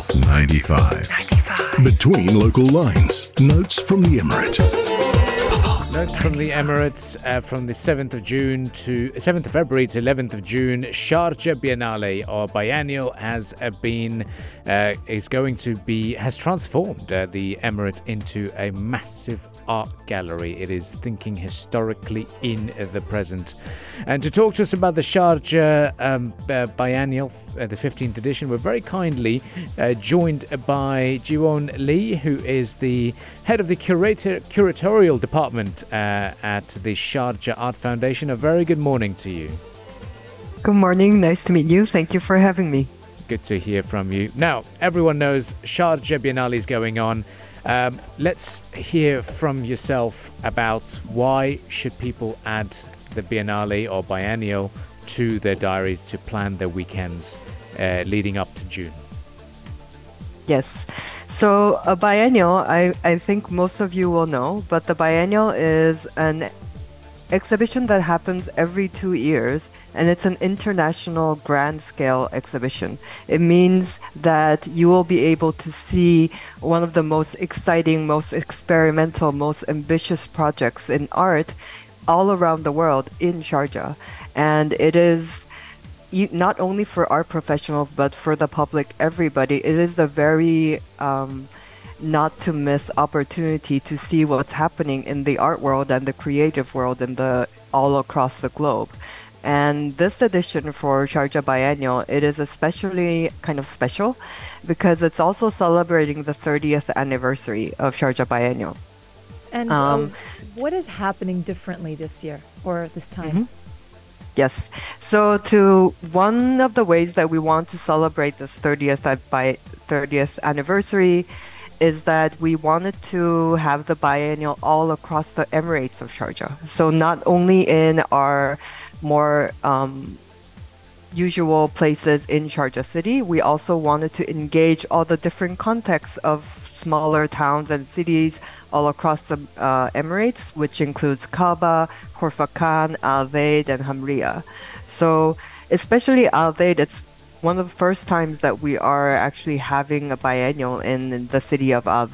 Pulse 95. 95. Between local lines. Notes from the Emirate. Notes from the Emirates uh, from the 7th of June to 7th of February to 11th of June. Sharjah Biennale or biennial has uh, been uh, is going to be has transformed uh, the Emirates into a massive art gallery. It is thinking historically in the present. And to talk to us about the Sharjah um, uh, Biennial, uh, the 15th edition, we're very kindly uh, joined by Jiwon Lee, who is the head of the curator, curatorial department uh, at the Sharjah Art Foundation. A very good morning to you. Good morning. Nice to meet you. Thank you for having me. Good to hear from you. Now, everyone knows Sharjah Biennale is going on. Um, let's hear from yourself about why should people add the Biennale or biennial to their diaries to plan their weekends uh, leading up to June. Yes. So a biennial, I, I think most of you will know, but the biennial is an exhibition that happens every two years, and it's an international grand scale exhibition. It means that you will be able to see one of the most exciting, most experimental, most ambitious projects in art all around the world in Sharjah. And it is not only for art professionals, but for the public, everybody. It is a very um, not to miss opportunity to see what's happening in the art world and the creative world in the all across the globe. And this edition for Sharjah Biennial, it is especially kind of special because it's also celebrating the 30th anniversary of Sharjah Biennial. And um, um, what is happening differently this year or this time? Mm-hmm. Yes. So, to one of the ways that we want to celebrate this 30th by 30th anniversary is that we wanted to have the biennial all across the Emirates of Sharjah. So not only in our more um, usual places in Sharjah city, we also wanted to engage all the different contexts of smaller towns and cities all across the uh, Emirates, which includes Kalba, Khorfakkan, Al Dhaid, and Hamriya. So especially Al Dhaid, it's one of the first times that we are actually having a biennial in the city of Al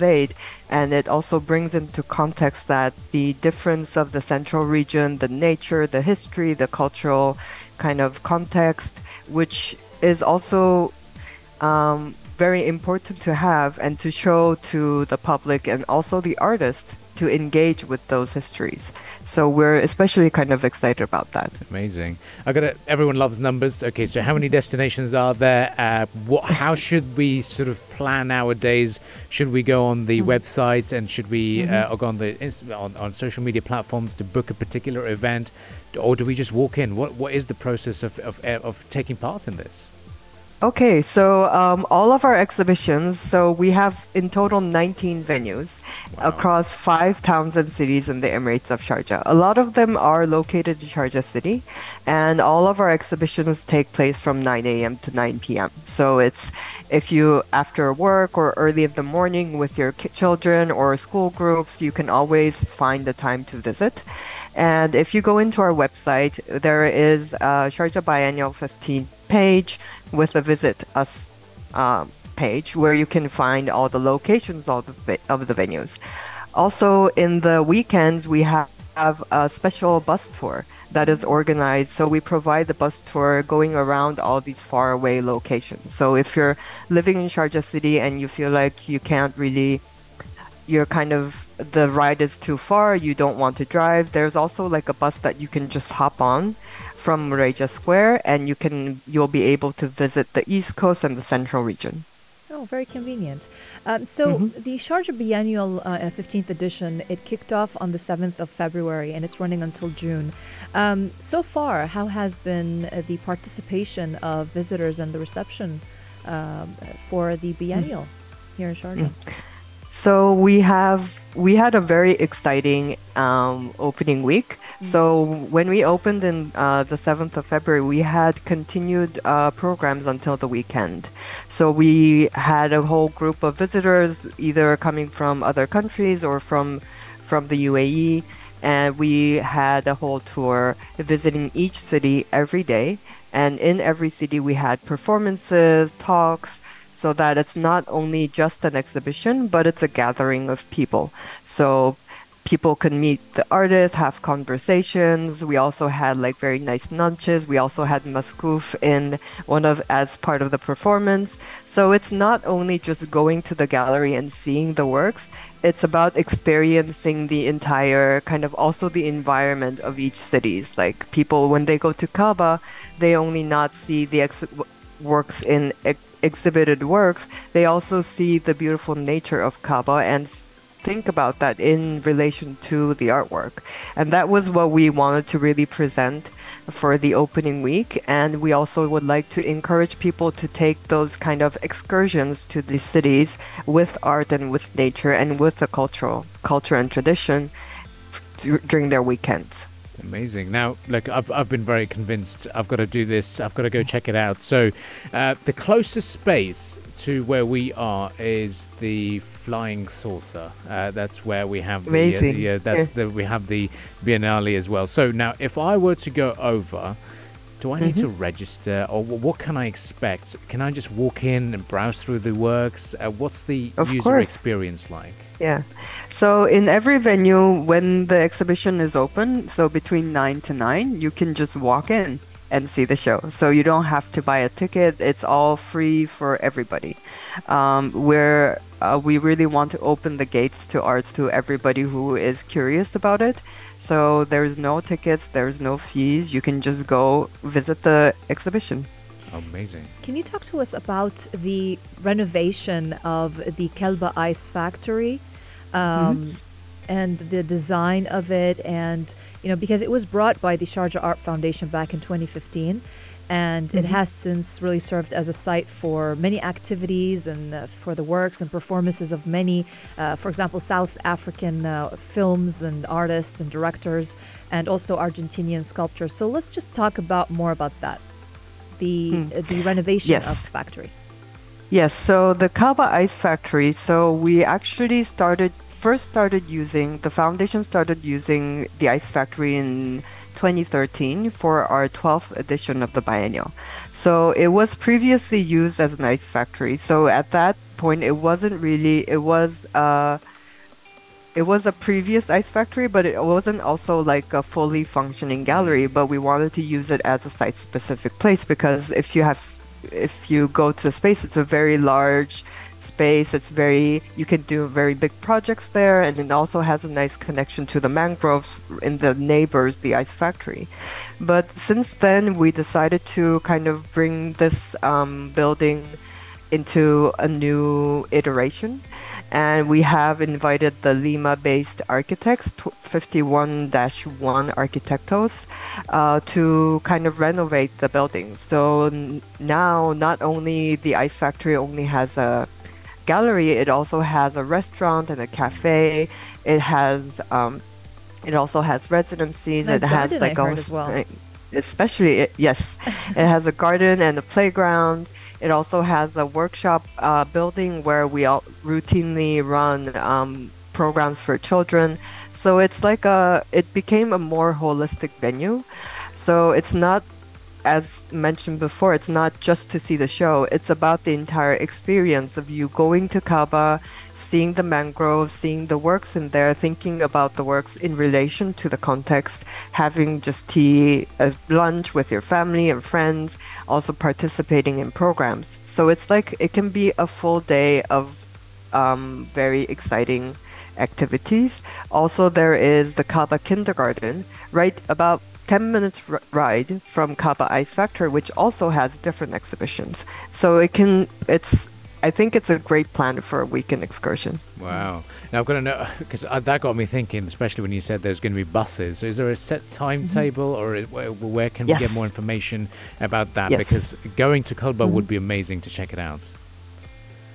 and it also brings into context that the difference of the central region, the nature, the history, the cultural kind of context, which is also um, very important to have and to show to the public and also the artist to engage with those histories. So we're especially kind of excited about that. Amazing. I got. Everyone loves numbers. Okay, so how many destinations are there? Uh, what? How should we sort of plan our days? Should we go on the mm-hmm. websites and should we mm-hmm. uh, go on the on, on social media platforms to book a particular event, or do we just walk in? What What is the process of of, of taking part in this? Okay, so um, all of our exhibitions, so we have in total 19 venues wow. across five towns and cities in the Emirates of Sharjah. A lot of them are located in Sharjah city, and all of our exhibitions take place from 9 a.m. to 9 p.m. So it's if you after work or early in the morning with your children or school groups, you can always find the time to visit. And if you go into our website, there is a Sharjah Biennial 15 page with a visit us uh, page where you can find all the locations of the, of the venues. Also, in the weekends, we have, have a special bus tour that is organized. So we provide the bus tour going around all these faraway locations. So if you're living in Sharjah City and you feel like you can't really, you're kind of the ride is too far, you don't want to drive, there's also like a bus that you can just hop on from Mureijah Square and you can you'll be able to visit the East Coast and the Central region. Oh, very convenient. Um, so mm-hmm. the Sharjah Biennial uh, 15th edition, it kicked off on the 7th of February and it's running until June. Um, so far, how has been uh, the participation of visitors and the reception uh, for the biennial mm. here in Sharjah? Mm. So we have we had a very exciting um, opening week. Mm-hmm. So when we opened in uh, the seventh of February, we had continued uh, programs until the weekend. So we had a whole group of visitors, either coming from other countries or from from the UAE, and we had a whole tour visiting each city every day. And in every city, we had performances, talks, so that it's not only just an exhibition, but it's a gathering of people. So people can meet the artists, have conversations. We also had like very nice lunches. We also had maskuf in one of as part of the performance. So it's not only just going to the gallery and seeing the works. It's about experiencing the entire kind of also the environment of each cities. Like people when they go to Kalba, they only not see the ex- works in exhibited works. They also see the beautiful nature of Kalba and think about that in relation to the artwork. And that was what we wanted to really present for the opening week. And we also would like to encourage people to take those kind of excursions to the cities with art and with nature and with the cultural culture and tradition during their weekends. Amazing. Now, look, I've, I've been very convinced. I've got to do this. I've got to go check it out. So, uh, the closest space to where we are is the flying saucer. Uh, that's where we have the, uh, the uh, that's yeah. the we have the Biennale as well. So now, if I were to go over, do I need mm-hmm. to register, or what can I expect? Can I just walk in and browse through the works? Uh, what's the of user course. experience like? Yeah. So in every venue, when the exhibition is open, so between 9 to 9, you can just walk in and see the show. So you don't have to buy a ticket. It's all free for everybody. Um, where uh, we really want to open the gates to arts to everybody who is curious about it. So there's no tickets, there's no fees. You can just go visit the exhibition. Amazing. Can you talk to us about the renovation of the Kalba Ice Factory um, mm-hmm. and the design of it? And, you know, because it was brought by the Sharjah Art Foundation back in 2015 and mm-hmm. it has since really served as a site for many activities and uh, for the works and performances of many, uh, for example, South African uh, films and artists and directors, and also Argentinian sculptors. So let's just talk about more about that the hmm. the renovation yes. of the factory? Yes, so the Kalba Ice Factory. So we actually started first started using the foundation started using the ice factory in 2013 for our 12th edition of the biennial. So it was previously used as an ice factory. So at that point, it wasn't really. It was. Uh, it was a previous ice factory, but it wasn't also like a fully functioning gallery. But we wanted to use it as a site-specific place because if you have, if you go to space, it's a very large space. It's very you can do very big projects there, and it also has a nice connection to the mangroves in the neighbors, the ice factory. But since then, we decided to kind of bring this um, building into a new iteration and we have invited the Lima-based architects, 51-1 Arquitectos, uh, to kind of renovate the building. So now, not only the ice factory only has a gallery, it also has a restaurant and a cafe. It has, um, it also has residencies. Nice it has like a, well. especially it, yes, it has a garden and a playground. It also has a workshop uh, building where we all routinely run um, programs for children. So it's like a, it became a more holistic venue. So it's not as mentioned before, it's not just to see the show, it's about the entire experience of you going to Kalba, seeing the mangroves, seeing the works in there, thinking about the works in relation to the context, having just tea, a lunch with your family and friends, also participating in programs. So it's like it can be a full day of um, very exciting activities. Also, there is the Kalba Kindergarten, right about 10 minutes r- ride from Kalba Ice Factory, which also has different exhibitions. So it can, it's, I think it's a great plan for a weekend excursion. Wow. Now I've got to know, because uh, that got me thinking, especially when you said there's going to be buses. Is there a set timetable mm-hmm. or where can yes. we get more information about that? Yes. Because going to Kalba mm-hmm. would be amazing to check it out.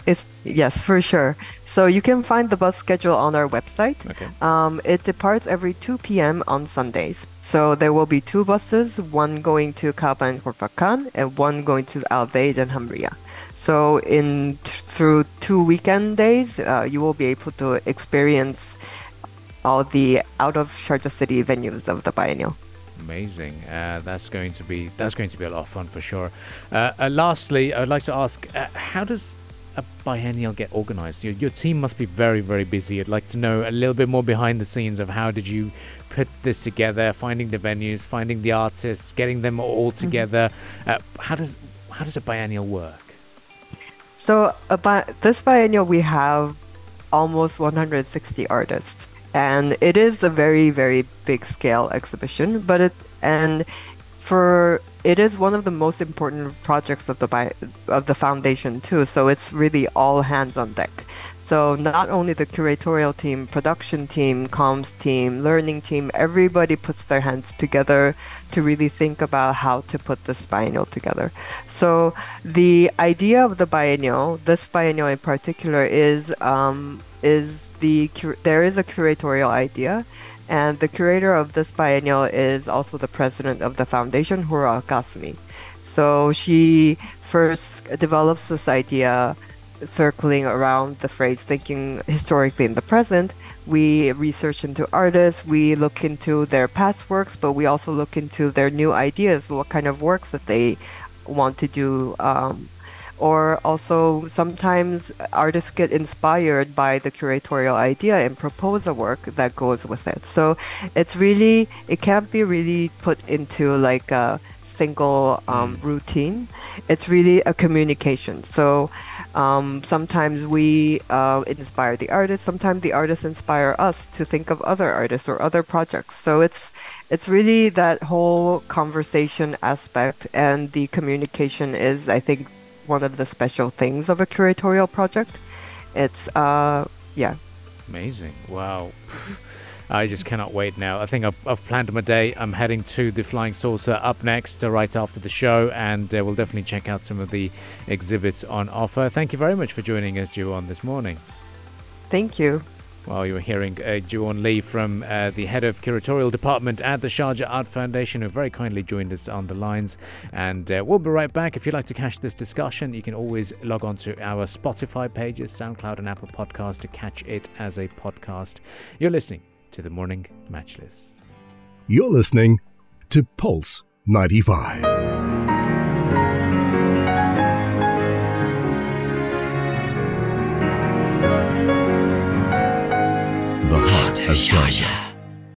It's yes, for sure. So you can find the bus schedule on our website. Okay. Um, it departs every 2 p.m. on Sundays. So there will be two buses, one going to Kalba and Khorfakkan, and one going to Al Dhaid and Hamria. So in through two weekend days, uh, you will be able to experience all the out of Sharjah city venues of the biennial. Amazing. Uh, that's going to be that's going to be a lot of fun for sure. Uh, uh lastly, I'd like to ask, uh, how does a biennial get organized? Your, your team must be very, very busy. I'd like to know a little bit more behind the scenes of how did you put this together, finding the venues, finding the artists, getting them all mm-hmm. together. Mm-hmm. Uh, how does how does a biennial work? So about this biennial, we have almost 160 artists, and it is a very very big scale exhibition. But it and for it is one of the most important projects of the of the foundation too. So it's really all hands on deck. So not only the curatorial team, production team, comms team, learning team, everybody puts their hands together to really think about how to put this biennial together. So the idea of the biennial, this biennial in particular, is um, is the there is a curatorial idea and the curator of this biennial is also the president of the foundation, Hoor Al Qasimi. So she first develops this idea circling around the phrase thinking historically in the present. We research into artists, we look into their past works, but we also look into their new ideas, what kind of works that they want to do um, or also sometimes artists get inspired by the curatorial idea and propose a work that goes with it. So it's really, it can't be really put into like a single um, mm. routine. It's really a communication. So um, sometimes we uh, inspire the artist. Sometimes the artists inspire us to think of other artists or other projects. So it's it's really that whole conversation aspect, and the communication is, I think, one of the special things of a curatorial project. It's uh yeah. Amazing. Wow. I just cannot wait now. I think I've, I've, planned my day. I'm heading to the Flying Saucer up next, uh, right after the show, and uh, we'll definitely check out some of the exhibits on offer. Thank you very much for joining us, Jiwon, this morning. Thank you. Well, you were hearing uh, Lee from uh, the head of curatorial department at the Sharjah Art Foundation, who very kindly joined us on the lines. And uh, we'll be right back. If you'd like to catch this discussion, you can always log on to our Spotify pages, SoundCloud, and Apple Podcast to catch it as a podcast. You're listening to the Morning Majlis. You're listening to Pulse 95. Of Sharjah.